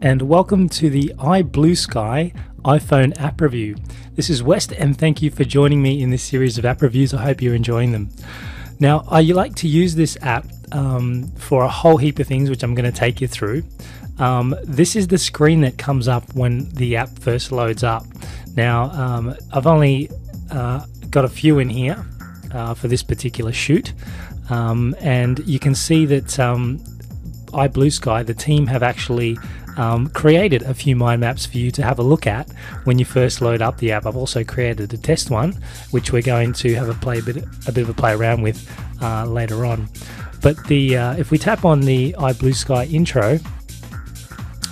and welcome to the iBlueSky iPhone app review. This is West, and thank you for joining me in this series of app reviews. I hope you're enjoying them. Now, I like to use this app um, for a whole heap of things, which I'm going to take you through. Um, this is the screen that comes up when the app first loads up. Now, um, I've only uh, got a few in here uh, for this particular shoot, um, and you can see that um, iBlueSky, the team have actually um, created a few mind maps for you to have a look at when you first load up the app. I've also created a test one, which we're going to have a play a bit, a bit of a play around with uh, later on. But the uh, if we tap on the iBlueSky intro,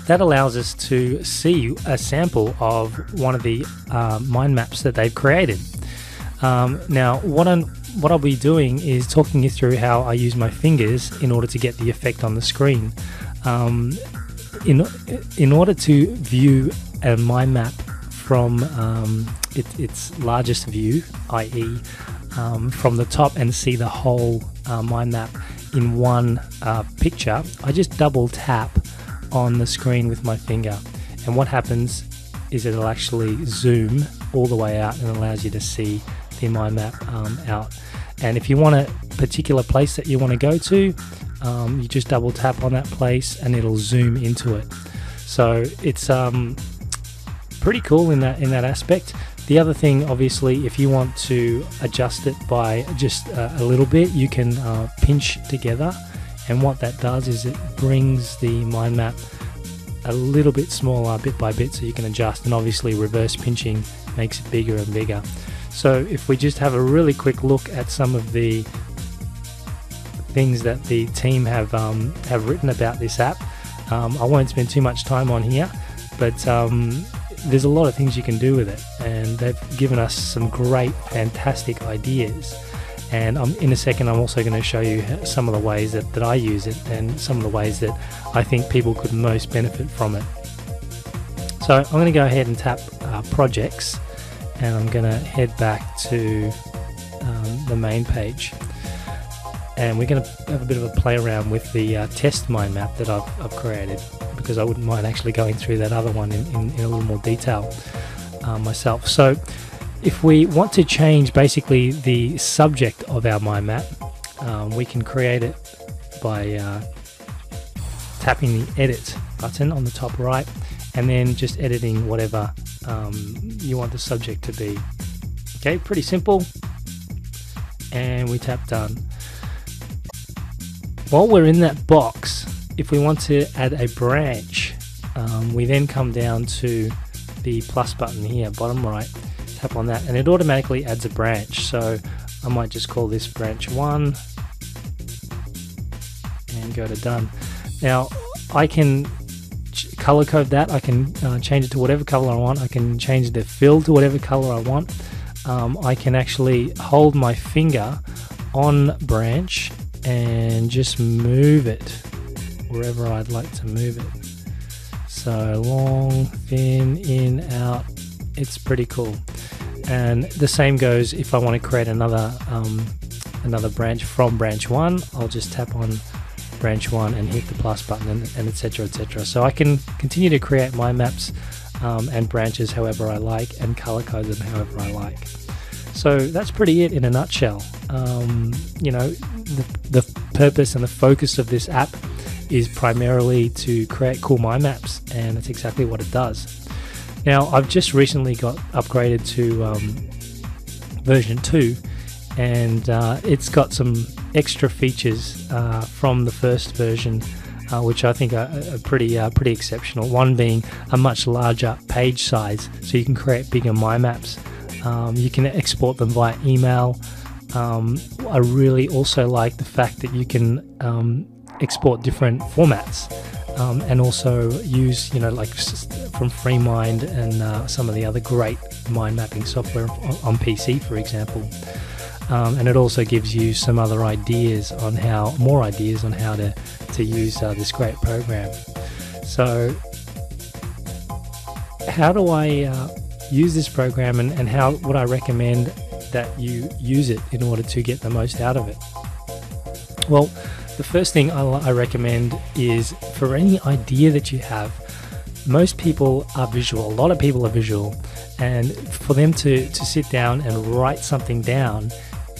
that allows us to see a sample of one of the uh, mind maps that they've created. Um, now, what I'm what I'll be doing is talking you through how I use my fingers in order to get the effect on the screen. Um, in in order to view a mind map from um, it, its largest view, i.e., um, from the top, and see the whole uh, mind map in one uh, picture, I just double tap on the screen with my finger, and what happens is it'll actually zoom all the way out and allows you to see the mind map um, out. And if you want a particular place that you want to go to, um, you just double tap on that place and it'll zoom into it. So it's um, pretty cool in that in that aspect. The other thing, obviously, if you want to adjust it by just a, a little bit, you can uh, pinch together, and what that does is it brings the mind map a little bit smaller, bit by bit, so you can adjust. And obviously, reverse pinching makes it bigger and bigger. So if we just have a really quick look at some of the things that the team have um, have written about this app, um, I won't spend too much time on here, but um, there's a lot of things you can do with it, and they've given us some great, fantastic ideas. And in a second, I'm also going to show you some of the ways that, that I use it and some of the ways that I think people could most benefit from it. So I'm going to go ahead and tap uh, projects and I'm going to head back to um, the main page and we're going to have a bit of a play around with the uh, test mind map that I've, I've, created because I wouldn't mind actually going through that other one in, in, in a little more detail uh, myself. So if we want to change basically the subject of our mind map, um, we can create it by uh, tapping the edit button on the top right and then just editing whatever um, you want the subject to be. Okay, pretty simple. And we tap done. While we're in that box, if we want to add a branch, um, we then come down to the plus button here, bottom right, tap on that, and it automatically adds a branch. So I might just call this branch one and go to done. Now I can color code that. I can uh, change it to whatever color I want. I can change the fill to whatever color I want. Um, I can actually hold my finger on branch and just move it wherever I'd like to move it. So long, thin, in, out. It's pretty cool. And the same goes if I want to create another um, another branch from branch one. I'll just tap on branch one and hit the plus button and, etc etc so I can continue to create my maps um, and branches however I like and color code them however I like. So that's pretty it in a nutshell. Um, you know the, the purpose and the focus of this app is primarily to create cool mind maps and that's exactly what it does. Now I've just recently got upgraded to um, version 2 and uh, it's got some extra features uh, from the first version, uh, which I think are, are pretty uh, pretty exceptional. One being a much larger page size, so you can create bigger mind maps. Um, you can export them via email. Um, I really also like the fact that you can um, export different formats. Um, and also use you know like from FreeMind and uh, some of the other great mind mapping software on PC, for example. Um, and it also gives you some other ideas on how more ideas on how to to use uh, this great program. So, how do I uh, use this program, and, and how would I recommend that you use it in order to get the most out of it? Well, the first thing I, I recommend is for any idea that you have, most people are visual. A lot of people are visual, and for them to to sit down and write something down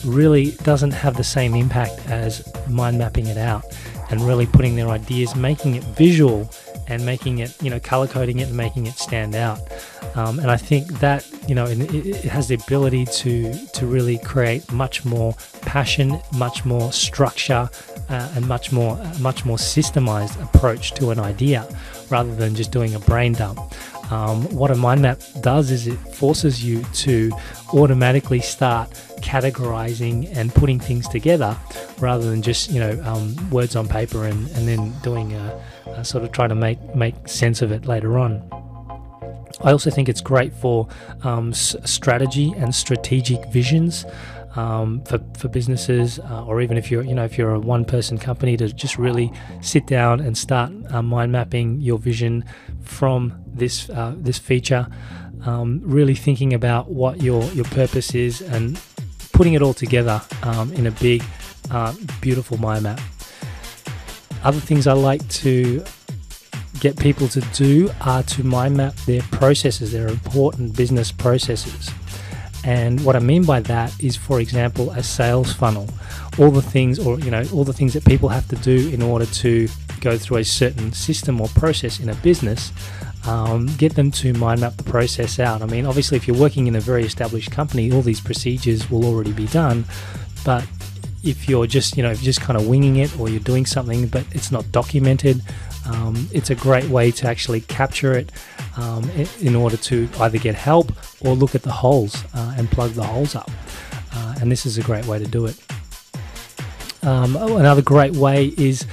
really doesn't have the same impact as mind mapping it out and really putting their ideas, making it visual and making it, you know, color coding it and making it stand out. Um, and I think that, you know, it, it, has the ability to to really create much more passion, much more structure, uh, and much more much more systemized approach to an idea, rather than just doing a brain dump. Um, what a mind map does is it forces you to automatically start categorizing and putting things together rather than just you know um, words on paper and, and then doing a, a sort of trying to make make sense of it later on. I also think it's great for um, strategy and strategic visions um, for, for businesses, uh, or even if you're you know if you're a one person company to just really sit down and start uh, mind mapping your vision from this uh, this feature. Um, really thinking about what your your purpose is and putting it all together um, in a big, uh, beautiful mind map. Other things I like to get people to do are to mind map their processes, their important business processes. And what I mean by that is, for example, a sales funnel, all the things, or you know, all the things that people have to do in order to go through a certain system or process in a business. Um, get them to mind map the process out. I mean, obviously, if you're working in a very established company, all these procedures will already be done. But if you're just, you know, just kind of winging it or you're doing something but it's not documented, um, it's a great way to actually capture it um, in order to either get help or look at the holes uh, and plug the holes up. Uh, and this is a great way to do it. Um, another great way is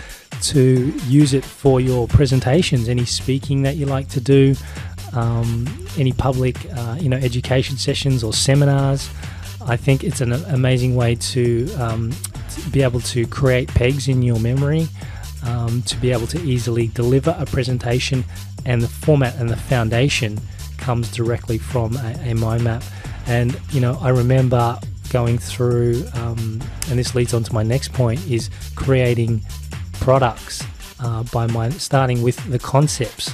to use it for your presentations, any speaking that you like to do, um, any public, uh, you know, education sessions or seminars. I think it's an amazing way to, um, to be able to create pegs in your memory um, to be able to easily deliver a presentation, and the format and the foundation comes directly from a, a mind map. And you know, I remember going through, um, and this leads on to my next point: is creating products uh, by my starting with the concepts.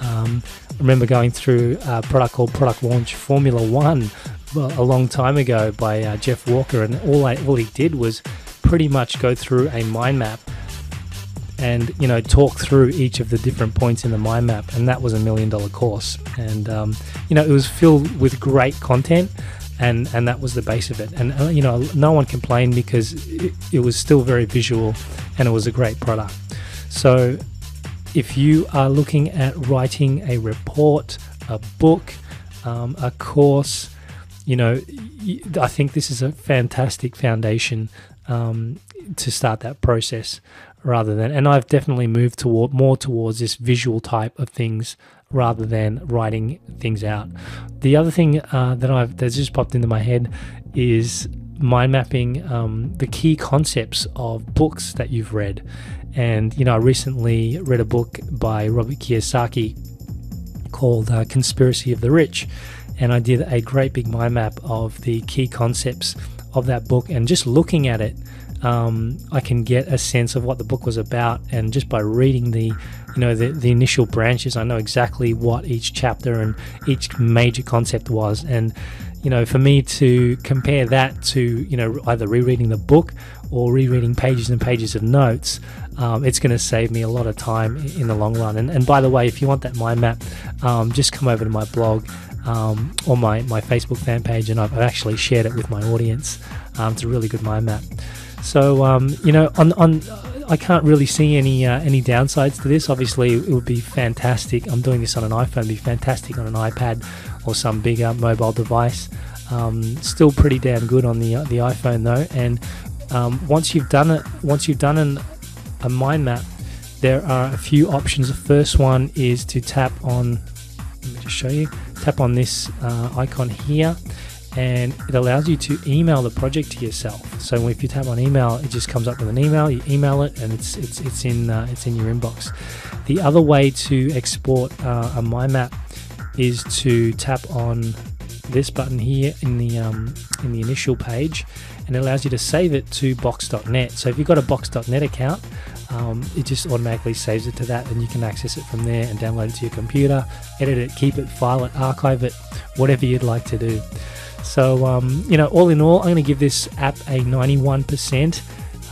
Um, I remember going through a product called Product Launch Formula One a long time ago by uh, Jeff Walker, and all I, all he did was pretty much go through a mind map and you know talk through each of the different points in the mind map and that was a million dollar course. And um, you know it was filled with great content and and that was the base of it. And uh, you know no one complained because it, it, was still very visual and it was a great product. So if you are looking at writing a report a book um, a course you know i think this is a fantastic foundation um, to start that process rather than and I've definitely moved toward more towards this visual type of things rather than writing things out. The other thing uh, that I've that's just popped into my head is mind mapping um, the key concepts of books that you've read. And you know, I recently read a book by Robert Kiyosaki called uh, Conspiracy of the Rich, and I did a great big mind map of the key concepts of that book and just looking at it um, I can get a sense of what the book was about, and just by reading the, you know, the, the initial branches, I know exactly what each chapter and each major concept was. And you know, for me to compare that to, you know, either rereading the book or rereading pages and pages of notes, um, it's going to save me a lot of time in the long run. And, and by the way, if you want that mind map, um, just come over to my blog um, or my, my Facebook fan page, and I've actually shared it with my audience. Um, it's a really good mind map. So um, you know, on on I can't really see any uh, any downsides to this. Obviously, it would be fantastic. I'm doing this on an iPhone. It'd be fantastic on an iPad or some bigger mobile device. Um, still pretty damn good on the uh, the iPhone though. And um, once you've done it, once you've done an, a mind map, there are a few options. The first one is to tap on. Let me just show you. Tap on this uh, icon here and it allows you to email the project to yourself. So if you tap on email, it just comes up with an email. You email it, and it's it's it's in uh, it's in your inbox. The other way to export uh, a mind map is to tap on this button here in the um, in the initial page, and it allows you to save it to Box.net. So if you've got a Box.net account, um, it just automatically saves it to that, and you can access it from there and download it to your computer, edit it, keep it, file it, archive it, whatever you'd like to do. So, um, you know, all in all, I'm going to give this app a 91%.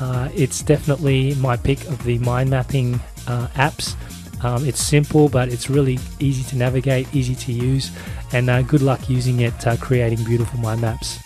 Uh, it's definitely my pick of the mind mapping uh, apps. Um, it's simple, but it's really easy to navigate, easy to use, and uh, good luck using it uh, creating beautiful mind maps.